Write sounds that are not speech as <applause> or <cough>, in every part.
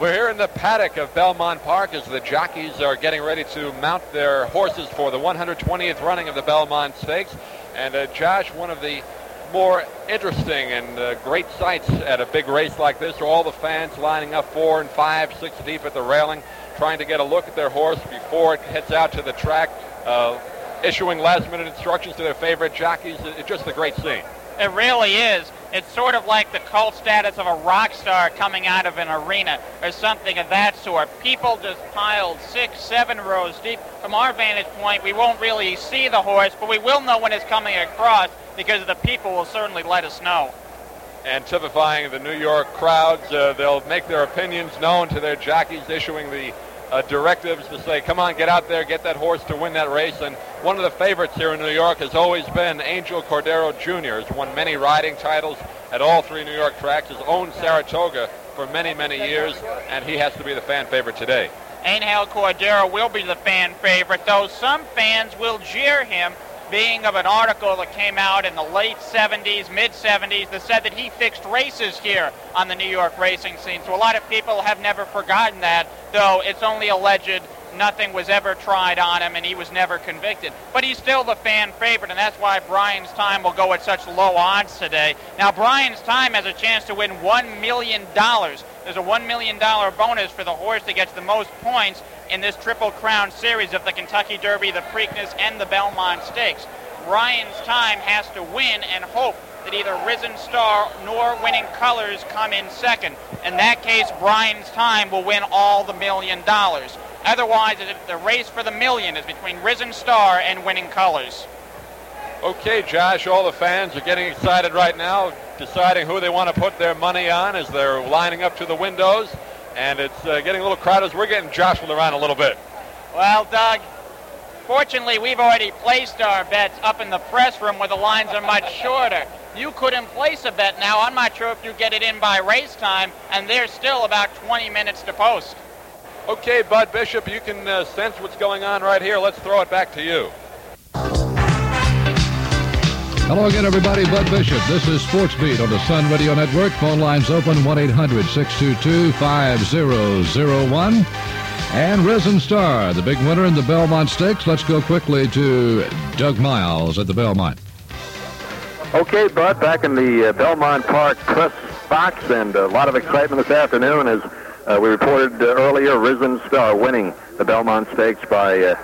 We're here in the paddock of Belmont Park as the jockeys are getting ready to mount their horses for the 120th running of the Belmont Stakes. And uh, Josh, one of the more interesting and uh, great sights at a big race like this are all the fans lining up four and five, six deep at the railing, trying to get a look at their horse before it heads out to the track, uh, issuing last-minute instructions to their favorite jockeys. It's just a great scene. It really is. It's sort of like the cult status of a rock star coming out of an arena or something of that sort. People just piled six, seven rows deep. From our vantage point, we won't really see the horse, but we will know when it's coming across because the people will certainly let us know. And typifying the New York crowds, uh, they'll make their opinions known to their jockeys, issuing the uh, directives to say, come on, get out there, get that horse to win that race. And one of the favorites here in New York has always been Angel Cordero Jr. Has won many riding titles at all three New York tracks. Has owned Saratoga for many, many years, and he has to be the fan favorite today. Angel Cordero will be the fan favorite, though some fans will jeer him being of an article that came out in the late 70s, mid 70s, that said that he fixed races here on the New York racing scene. So a lot of people have never forgotten that, though it's only alleged nothing was ever tried on him and he was never convicted. But he's still the fan favorite, and that's why Brian's time will go at such low odds today. Now, Brian's time has a chance to win $1 million. There's a $1 million bonus for the horse that gets the most points in this Triple Crown series of the Kentucky Derby, the Preakness, and the Belmont Stakes. Brian's time has to win and hope that either Risen Star nor Winning Colors come in second. In that case, Brian's time will win all the million dollars. Otherwise, the race for the million is between Risen Star and Winning Colors. Okay, Josh, all the fans are getting excited right now, deciding who they want to put their money on as they're lining up to the windows. And it's uh, getting a little crowded as we're getting jostled around a little bit. Well, Doug, fortunately, we've already placed our bets up in the press room where the lines are much shorter. You couldn't place a bet now. I'm not sure if you get it in by race time, and there's still about 20 minutes to post. Okay, Bud Bishop, you can uh, sense what's going on right here. Let's throw it back to you. Hello again, everybody. Bud Bishop. This is Sports Beat on the Sun Radio Network. Phone lines open 1 800 622 5001. And Risen Star, the big winner in the Belmont Stakes. Let's go quickly to Doug Miles at the Belmont. Okay, Bud, back in the uh, Belmont Park press box, and a lot of excitement this afternoon as uh, we reported uh, earlier Risen Star winning the Belmont Stakes by uh,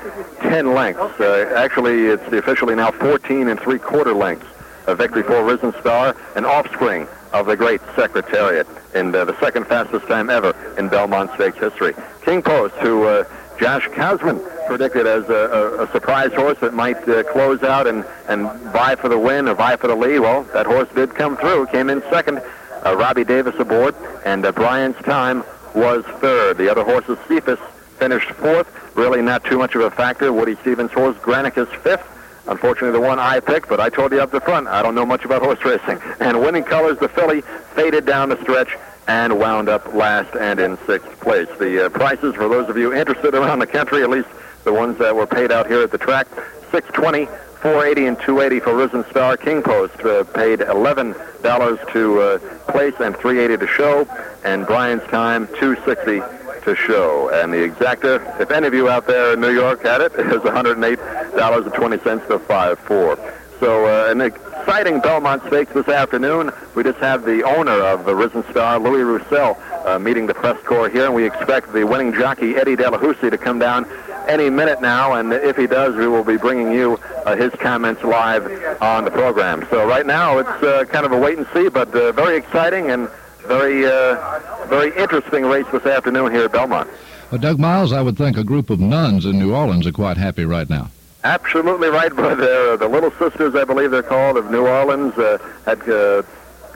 10 lengths. Uh, actually, it's officially now 14 and three quarter lengths. A victory for Risen Star, an offspring of the great Secretariat, in uh, the second fastest time ever in Belmont Stakes history. King Post, who uh, Josh Kosman predicted as a, a, a, surprise horse that might uh, close out and, and vie for the win or vie for the lead. Well, that horse did come through, came in second. Uh, Robbie Davis aboard, and uh, Brian's time was third. The other horses, Cephas, finished fourth. Really not too much of a factor. Woody Stephens' horse, Granicus, fifth. Unfortunately, the one I picked, but I told you up the front, I don't know much about horse racing. <laughs> And winning colors, the filly, faded down the stretch and wound up last and in sixth place. The uh, prices for those of you interested around the country, at least the ones that were paid out here at the track, 620 480 and 280 for Risen Star. King Post uh, paid $11 to uh, place and 380 to show, and Brian's time 260 to show. And the exacta, if any of you out there in New York had it, <laughs> is $108.20 to 5-4. So uh, an exciting Belmont Stakes this afternoon. We just have the owner of the Risen Star, Louis Roussel, uh, meeting the press corps here, and we expect the winning jockey, Eddie Delahoussaye, to come down any minute now, and if he does, we will be bringing you uh, his comments live on the program. So right now, it's uh, kind of a wait and see, but uh, very exciting and very, uh, very interesting race this afternoon here at Belmont. Well, Doug Miles, I would think a group of nuns in New Orleans are quite happy right now. Absolutely right, brother. uh, the Little Sisters, I believe they're called, of New Orleans, uh, had uh,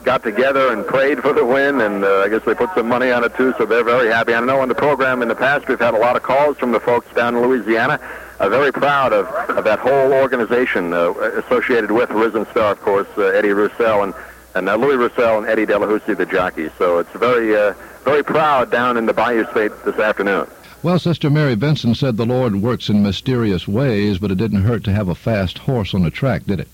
got together and prayed for the win, and uh, I guess they put some money on it too, so they're very happy. I know on the program in the past we've had a lot of calls from the folks down in Louisiana. Uh, very proud of, of that whole organization uh, associated with Risen Star, of course, uh, Eddie Roussel and and uh, Louis Roussel and Eddie Delahoussaye, the jockey. So it's very, uh, very proud down in the Bayou State this afternoon. Well, Sister Mary Benson said the Lord works in mysterious ways, but it didn't hurt to have a fast horse on the track, did it?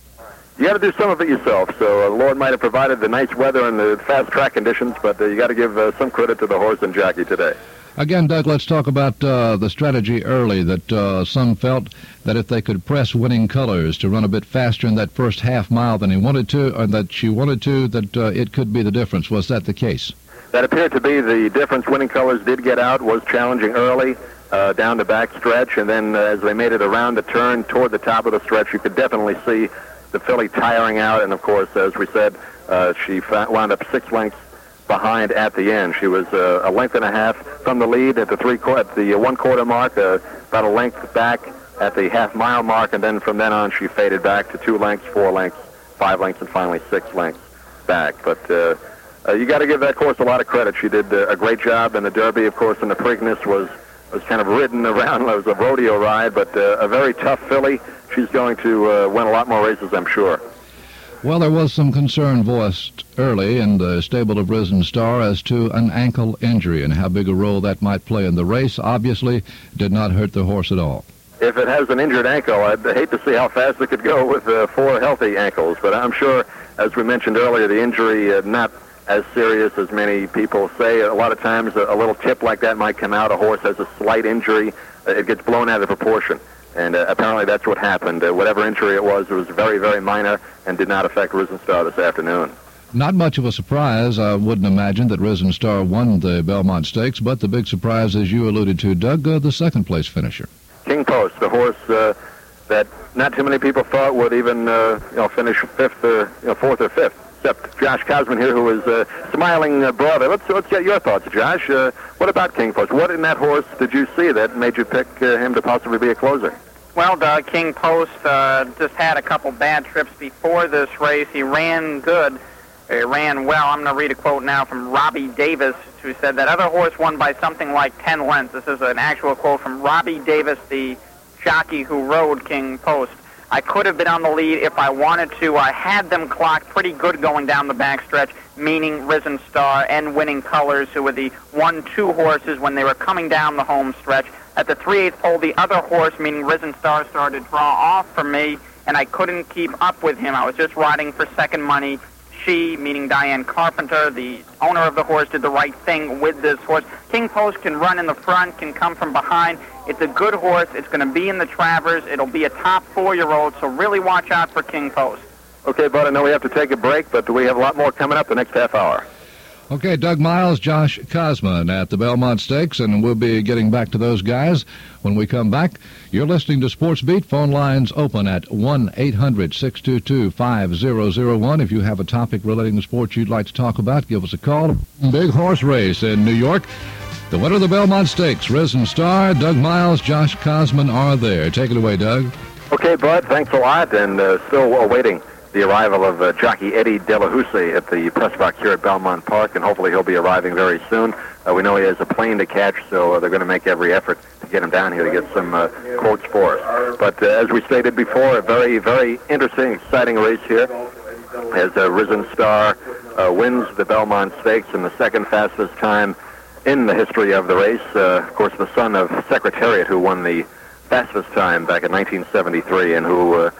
you got to do some of it yourself. So uh, the Lord might have provided the nice weather and the fast track conditions, but uh, you got to give uh, some credit to the horse and jockey today. Again, Doug, let's talk about uh, the strategy early that uh, some felt that if they could press winning colors to run a bit faster in that first half mile than he wanted to, or that she wanted to, that uh, it could be the difference. Was that the case? That appeared to be the difference. Winning colors did get out, was challenging early uh, down the back stretch, and then uh, as they made it around the turn toward the top of the stretch, you could definitely see the filly tiring out. And of course, as we said, uh, she wound up six lengths behind at the end. She was uh, a length and a half from the lead at the three at the one quarter mark, uh, about a length back at the half mile mark, and then from then on she faded back to two lengths, four lengths, five lengths, and finally six lengths back. But uh, uh, you got to give that course a lot of credit. She did uh, a great job in the Derby, of course, and the Preakness was was kind of ridden around. <laughs> It was a rodeo ride, but uh, a very tough filly. She's going to uh, win a lot more races, I'm sure. Well, there was some concern voiced early in the stable of Risen Star as to an ankle injury and how big a role that might play in the race. Obviously, did not hurt the horse at all. If it has an injured ankle, I'd hate to see how fast it could go with uh, four healthy ankles. But I'm sure, as we mentioned earlier, the injury uh, not as serious as many people say. A lot of times, a, a little tip like that might come out. A horse has a slight injury, it gets blown out of proportion. And uh, apparently that's what happened. Uh, whatever injury it was, it was very, very minor and did not affect Risen Star this afternoon. Not much of a surprise. I wouldn't imagine that Risen Star won the Belmont Stakes, but the big surprise, as you alluded to, Doug, uh, the second place finisher. King Post, the horse uh, that not too many people thought would even uh, you know finish fifth or you know, fourth or fifth except Josh Kosman here, who is uh, smiling uh, broadly. Let's let's get your thoughts, Josh. Uh, what about King Post? What in that horse did you see that made you pick uh, him to possibly be a closer? Well, Doug, King Post uh, just had a couple bad trips before this race. He ran good. He ran well. I'm going to read a quote now from Robbie Davis, who said that other horse won by something like 10 lengths. This is an actual quote from Robbie Davis, the jockey who rode King Post. I could have been on the lead if I wanted to. I had them clocked pretty good going down the backstretch, meaning Risen Star and Winning Colors, who were the one-two horses when they were coming down the home stretch. At the 3 8 pole, the other horse, meaning Risen Star, started to draw off from me, and I couldn't keep up with him. I was just riding for second money. She, meaning Diane Carpenter, the owner of the horse, did the right thing with this horse. King Post can run in the front, can come from behind. It's a good horse. It's going to be in the Travers. It'll be a top four-year-old, so really watch out for King Post. Okay, Bud, I know we have to take a break, but we have a lot more coming up the next half hour. Okay, Doug Miles, Josh Kosman at the Belmont Stakes, and we'll be getting back to those guys when we come back. You're listening to Sports Beat. Phone lines open at 1-800-622-5001. If you have a topic relating to sports you'd like to talk about, give us a call. Big horse race in New York. The winner of the Belmont Stakes, Risen Star, Doug Miles, Josh Kosman are there. Take it away, Doug. Okay, Bud, thanks a lot, and uh, still awaiting the arrival of uh, jockey Eddie Delahoussaye at the press box here at Belmont Park, and hopefully he'll be arriving very soon. Uh, we know he has a plane to catch, so uh, they're going to make every effort to get him down here to get some uh, quotes for us. But uh, as we stated before, a very, very interesting, exciting race here as uh, Risen Star uh, wins the Belmont Stakes in the second fastest time in the history of the race. Uh, of course, the son of Secretariat, who won the fastest time back in 1973, and who uh,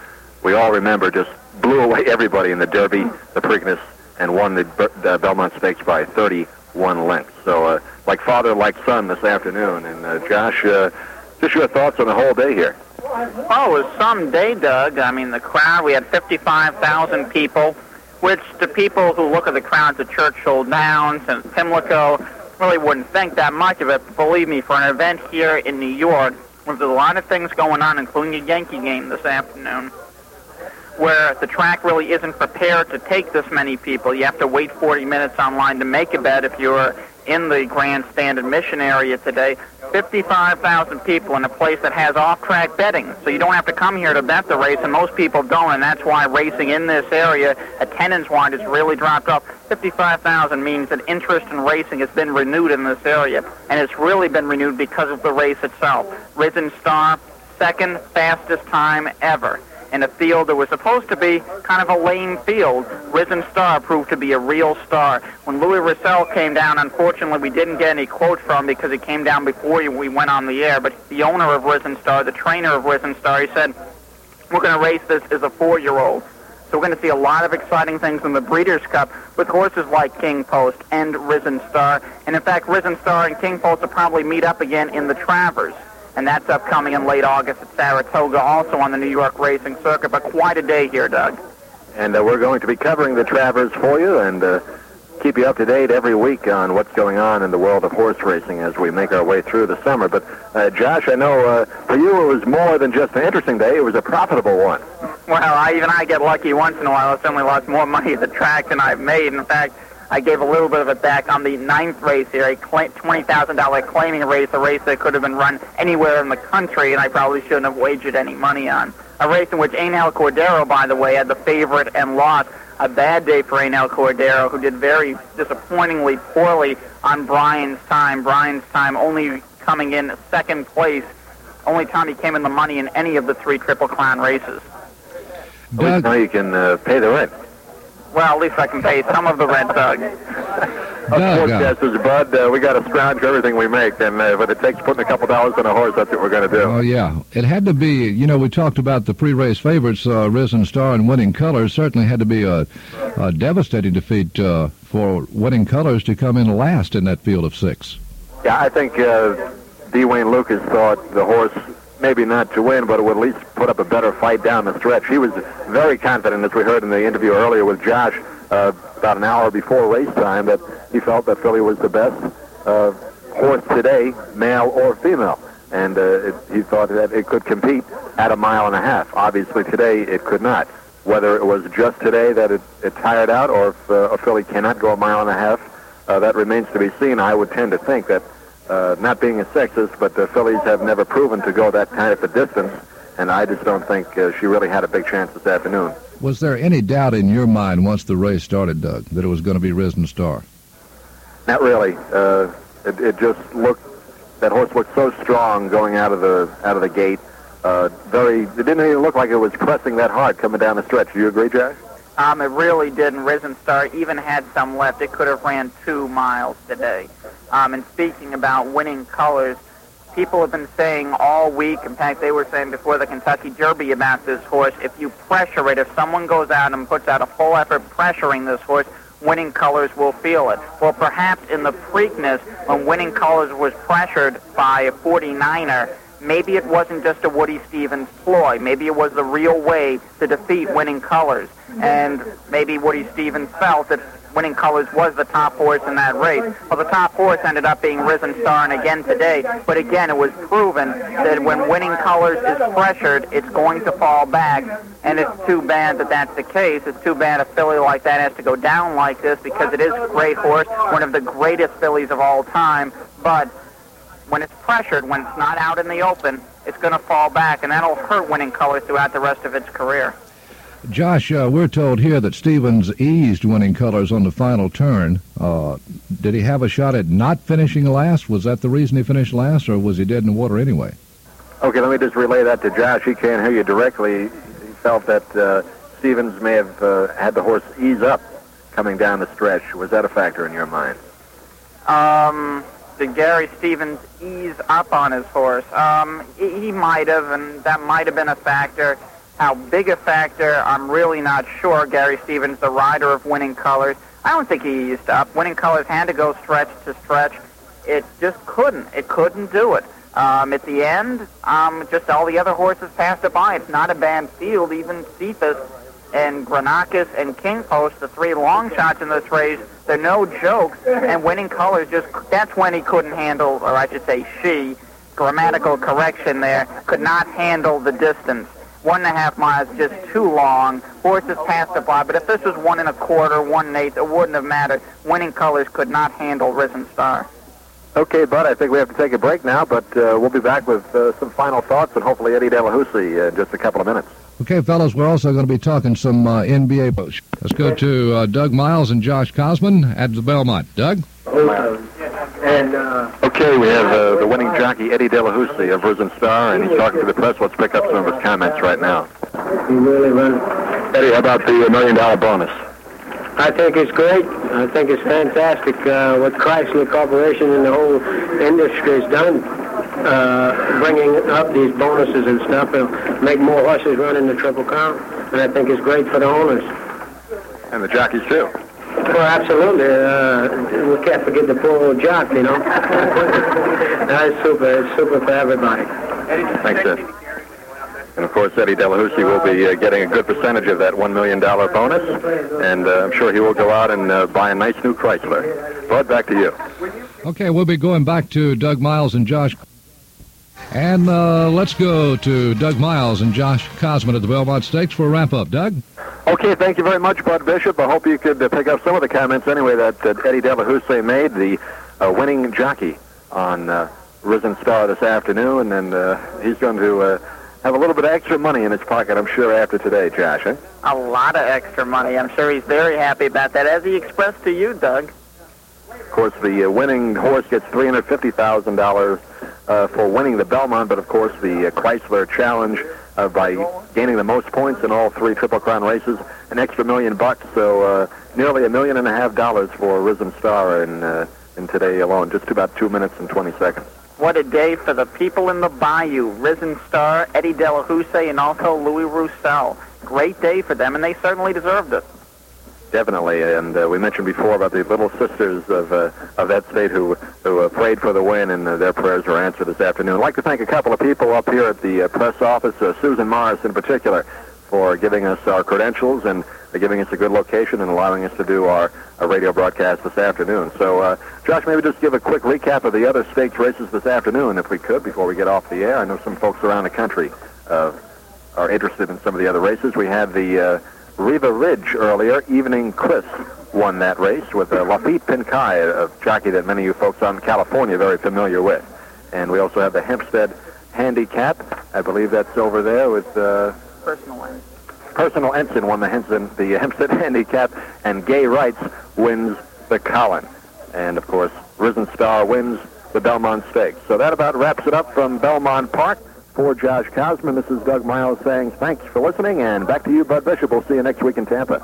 we all remember just blew away everybody in the Derby, the Preakness, and won the, the Belmont Stakes by 31 lengths. So, uh, like father, like son this afternoon. And uh, Josh, uh, just your thoughts on the whole day here. Oh, it was some day, Doug. I mean, the crowd, we had 55,000 people, which the people who look at the crowds at Churchill Downs and Pimlico really wouldn't think that much of it. But believe me, for an event here in New York, there's a lot of things going on, including a Yankee game this afternoon where the track really isn't prepared to take this many people. You have to wait 40 minutes online to make a bet if you're in the grandstand admission area today. 55,000 people in a place that has off-track betting. So you don't have to come here to bet the race, and most people don't, and that's why racing in this area, attendance-wise, has really dropped off. 55,000 means that interest in racing has been renewed in this area, and it's really been renewed because of the race itself. Risen Star, second fastest time ever in a field that was supposed to be kind of a lame field. Risen Star proved to be a real star. When Louis Roussel came down, unfortunately, we didn't get any quotes from him because he came down before we went on the air. But the owner of Risen Star, the trainer of Risen Star, he said, we're going to race this as a four-year-old. So we're going to see a lot of exciting things in the Breeders' Cup with horses like King Post and Risen Star. And in fact, Risen Star and King Post will probably meet up again in the Travers. And that's upcoming in late August at Saratoga, also on the New York racing circuit. But quite a day here, Doug. And uh, we're going to be covering the Travers for you and uh, keep you up to date every week on what's going on in the world of horse racing as we make our way through the summer. But, uh, Josh, I know uh, for you it was more than just an interesting day. It was a profitable one. Well, I, even I get lucky once in a while. I certainly lost more money at the track than I've made. In fact, I gave a little bit of it back on the ninth race here, a $20,000 claiming race, a race that could have been run anywhere in the country, and I probably shouldn't have wagered any money on. A race in which Angel Cordero, by the way, had the favorite and lost. A bad day for Angel Cordero, who did very disappointingly poorly on Brian's time. Brian's time only coming in second place, only time he came in the money in any of the three Triple Crown races. At least now you can uh, pay the rent. Well, at least I can pay some of the rent, Doug. <laughs> Sportscasters, Bud, uh, we got to scrounge everything we make, and uh, if it takes putting a couple dollars on a horse, that's what we're going to do. Oh, yeah. It had to be, you know, we talked about the pre-race favorites, uh, Risen Star and Winning Colors. Certainly had to be a, a devastating defeat uh, for Winning Colors to come in last in that field of six. Yeah, I think uh, D. Wayne Lukas thought the horse maybe not to win, but it would at least put up a better fight down the stretch. He was very confident, as we heard in the interview earlier with Josh, uh, about an hour before race time, that he felt that Filly was the best uh, horse today, male or female. And uh, it, he thought that it could compete at a mile and a half. Obviously, today it could not. Whether it was just today that it, it tired out, or if uh, a filly cannot go a mile and a half, uh, that remains to be seen. I would tend to think that uh, not being a sexist, but the fillies have never proven to go that kind of a distance, and I just don't think uh, she really had a big chance this afternoon. Was there any doubt in your mind once the race started, Doug, that it was going to be Risen Star? Not really. Uh, it, it just looked that horse looked so strong going out of the out of the gate. Uh, very. It didn't even look like it was pressing that hard coming down the stretch. Do you agree, Jack? Um, it really didn't. Risen Star even had some left. It could have ran two miles today. Um, and speaking about winning colors, people have been saying all week, in fact, they were saying before the Kentucky Derby about this horse, if you pressure it, if someone goes out and puts out a full effort pressuring this horse, winning colors will feel it. Well, perhaps in the Preakness, when winning colors was pressured by a Forty Niner, maybe it wasn't just a Woody Stephens ploy. Maybe it was the real way to defeat winning colors. And maybe Woody Stephens felt that winning colors was the top horse in that race. Well, the top horse ended up being Risen Star, and again today. But again, it was proven that when winning colors is pressured, it's going to fall back. And it's too bad that that's the case. It's too bad a filly like that has to go down like this because it is a great horse, one of the greatest fillies of all time. But when it's pressured, when it's not out in the open, it's going to fall back, and that'll hurt winning colors throughout the rest of its career. Josh, uh, we're told here that Stevens eased winning colors on the final turn. Uh, did he have a shot at not finishing last? Was that the reason he finished last, or was he dead in the water anyway? Okay, let me just relay that to Josh. He can't hear you directly. He felt that uh, Stevens may have uh, had the horse ease up coming down the stretch. Was that a factor in your mind? Um, did Gary Stevens ease up on his horse? Um, he, he might have, and that might have been a factor. How big a factor, I'm really not sure. Gary Stevens, the rider of winning colors, I don't think he eased up. Winning colors had to go stretch to stretch. It just couldn't. It couldn't do it. Um, at the end, um, just all the other horses passed it by. It's not a bad field. Even Cephas and Granicus and King Post, the three long shots in this race, they're no jokes. And winning colors just, that's when he couldn't handle, or I should say she, grammatical correction there, could not handle the distance one and a half miles just too long. Horses passed the by, but if this was one and a quarter, one and eighth, it wouldn't have mattered. Winning colors could not handle Risen Star. Okay, Bud, I think we have to take a break now, but uh, we'll be back with uh, some final thoughts and hopefully Eddie Delahoussaye uh, in just a couple of minutes. Okay, fellas, we're also going to be talking some uh, NBA. Let's go to uh, Doug Miles and Josh Kosman at the Belmont. Doug? And uh, okay, we have uh, the winning jockey Eddie Delahoussaye of Risen Star, and he's talking to the press. Let's pick up some of his comments right now. He really runs. Eddie, how about the million dollar bonus? I think it's great. I think it's fantastic uh, what Chrysler Corporation and the whole industry has done, uh, bringing up these bonuses and stuff. It'll make more horses run in the Triple Crown. and I think it's great for the owners. And the jockeys, too. Well, absolutely. Uh, we can't forget the poor old jock, you know. <laughs> That's super. It's super for everybody. Thanks, Ed. And of course, Eddie Delahoussaye will be uh, getting a good percentage of that $1 million bonus, and uh, I'm sure he will go out and uh, buy a nice new Chrysler. Bud, back to you. Okay, we'll be going back to Doug Miles and Josh. And uh, let's go to Doug Miles and Josh Kosman at the Belmont Stakes for a wrap up. Doug? Okay, thank you very much, Bud Bishop. I hope you could uh, pick up some of the comments anyway that, that Eddie Delahoussaye made, the uh, winning jockey on uh, Risen Star this afternoon, and uh, he's going to uh, have a little bit of extra money in his pocket, I'm sure, after today, Josh. Eh? A lot of extra money. I'm sure he's very happy about that, as he expressed to you, Doug. Of course, the uh, winning horse gets $350,000 uh, for winning the Belmont, but of course the uh, Chrysler Challenge uh, by gaining the most points in all three Triple Crown races, an extra million bucks, so uh, nearly a million and a half dollars for Risen Star in, uh, in today alone, just about two minutes and 20 seconds. What a day for the people in the Bayou. Risen Star, Eddie Delahoussaye, and also Louis Roussel. Great day for them, and they certainly deserved it. Definitely, and uh, we mentioned before about the little sisters of uh, of that state who who uh, prayed for the win, and uh, their prayers were answered this afternoon. I'd like to thank a couple of people up here at the uh, press office, uh, Susan Morris in particular, for giving us our credentials and giving us a good location and allowing us to do our, our radio broadcast this afternoon. So, Josh, maybe just give a quick recap of the other stakes races this afternoon, if we could, before we get off the air. I know some folks around the country are interested in some of the other races. We had the Riva Ridge earlier. Evening Kris won that race with uh, Laffit Pincay, a, jockey that many of you folks on California are very familiar with. And we also have the Hempstead Handicap. I believe that's over there with uh, Personal win. Personal Ensign won the, Henson, the Hempstead <laughs> Handicap, and Gay Rights wins the Colin. And, of course, Risen Star wins the Belmont Stakes. So that about wraps it up from Belmont Park. For Josh Kosman, this is Doug Miles saying thanks for listening, and back to you, Bud Bishop. We'll see you next week in Tampa.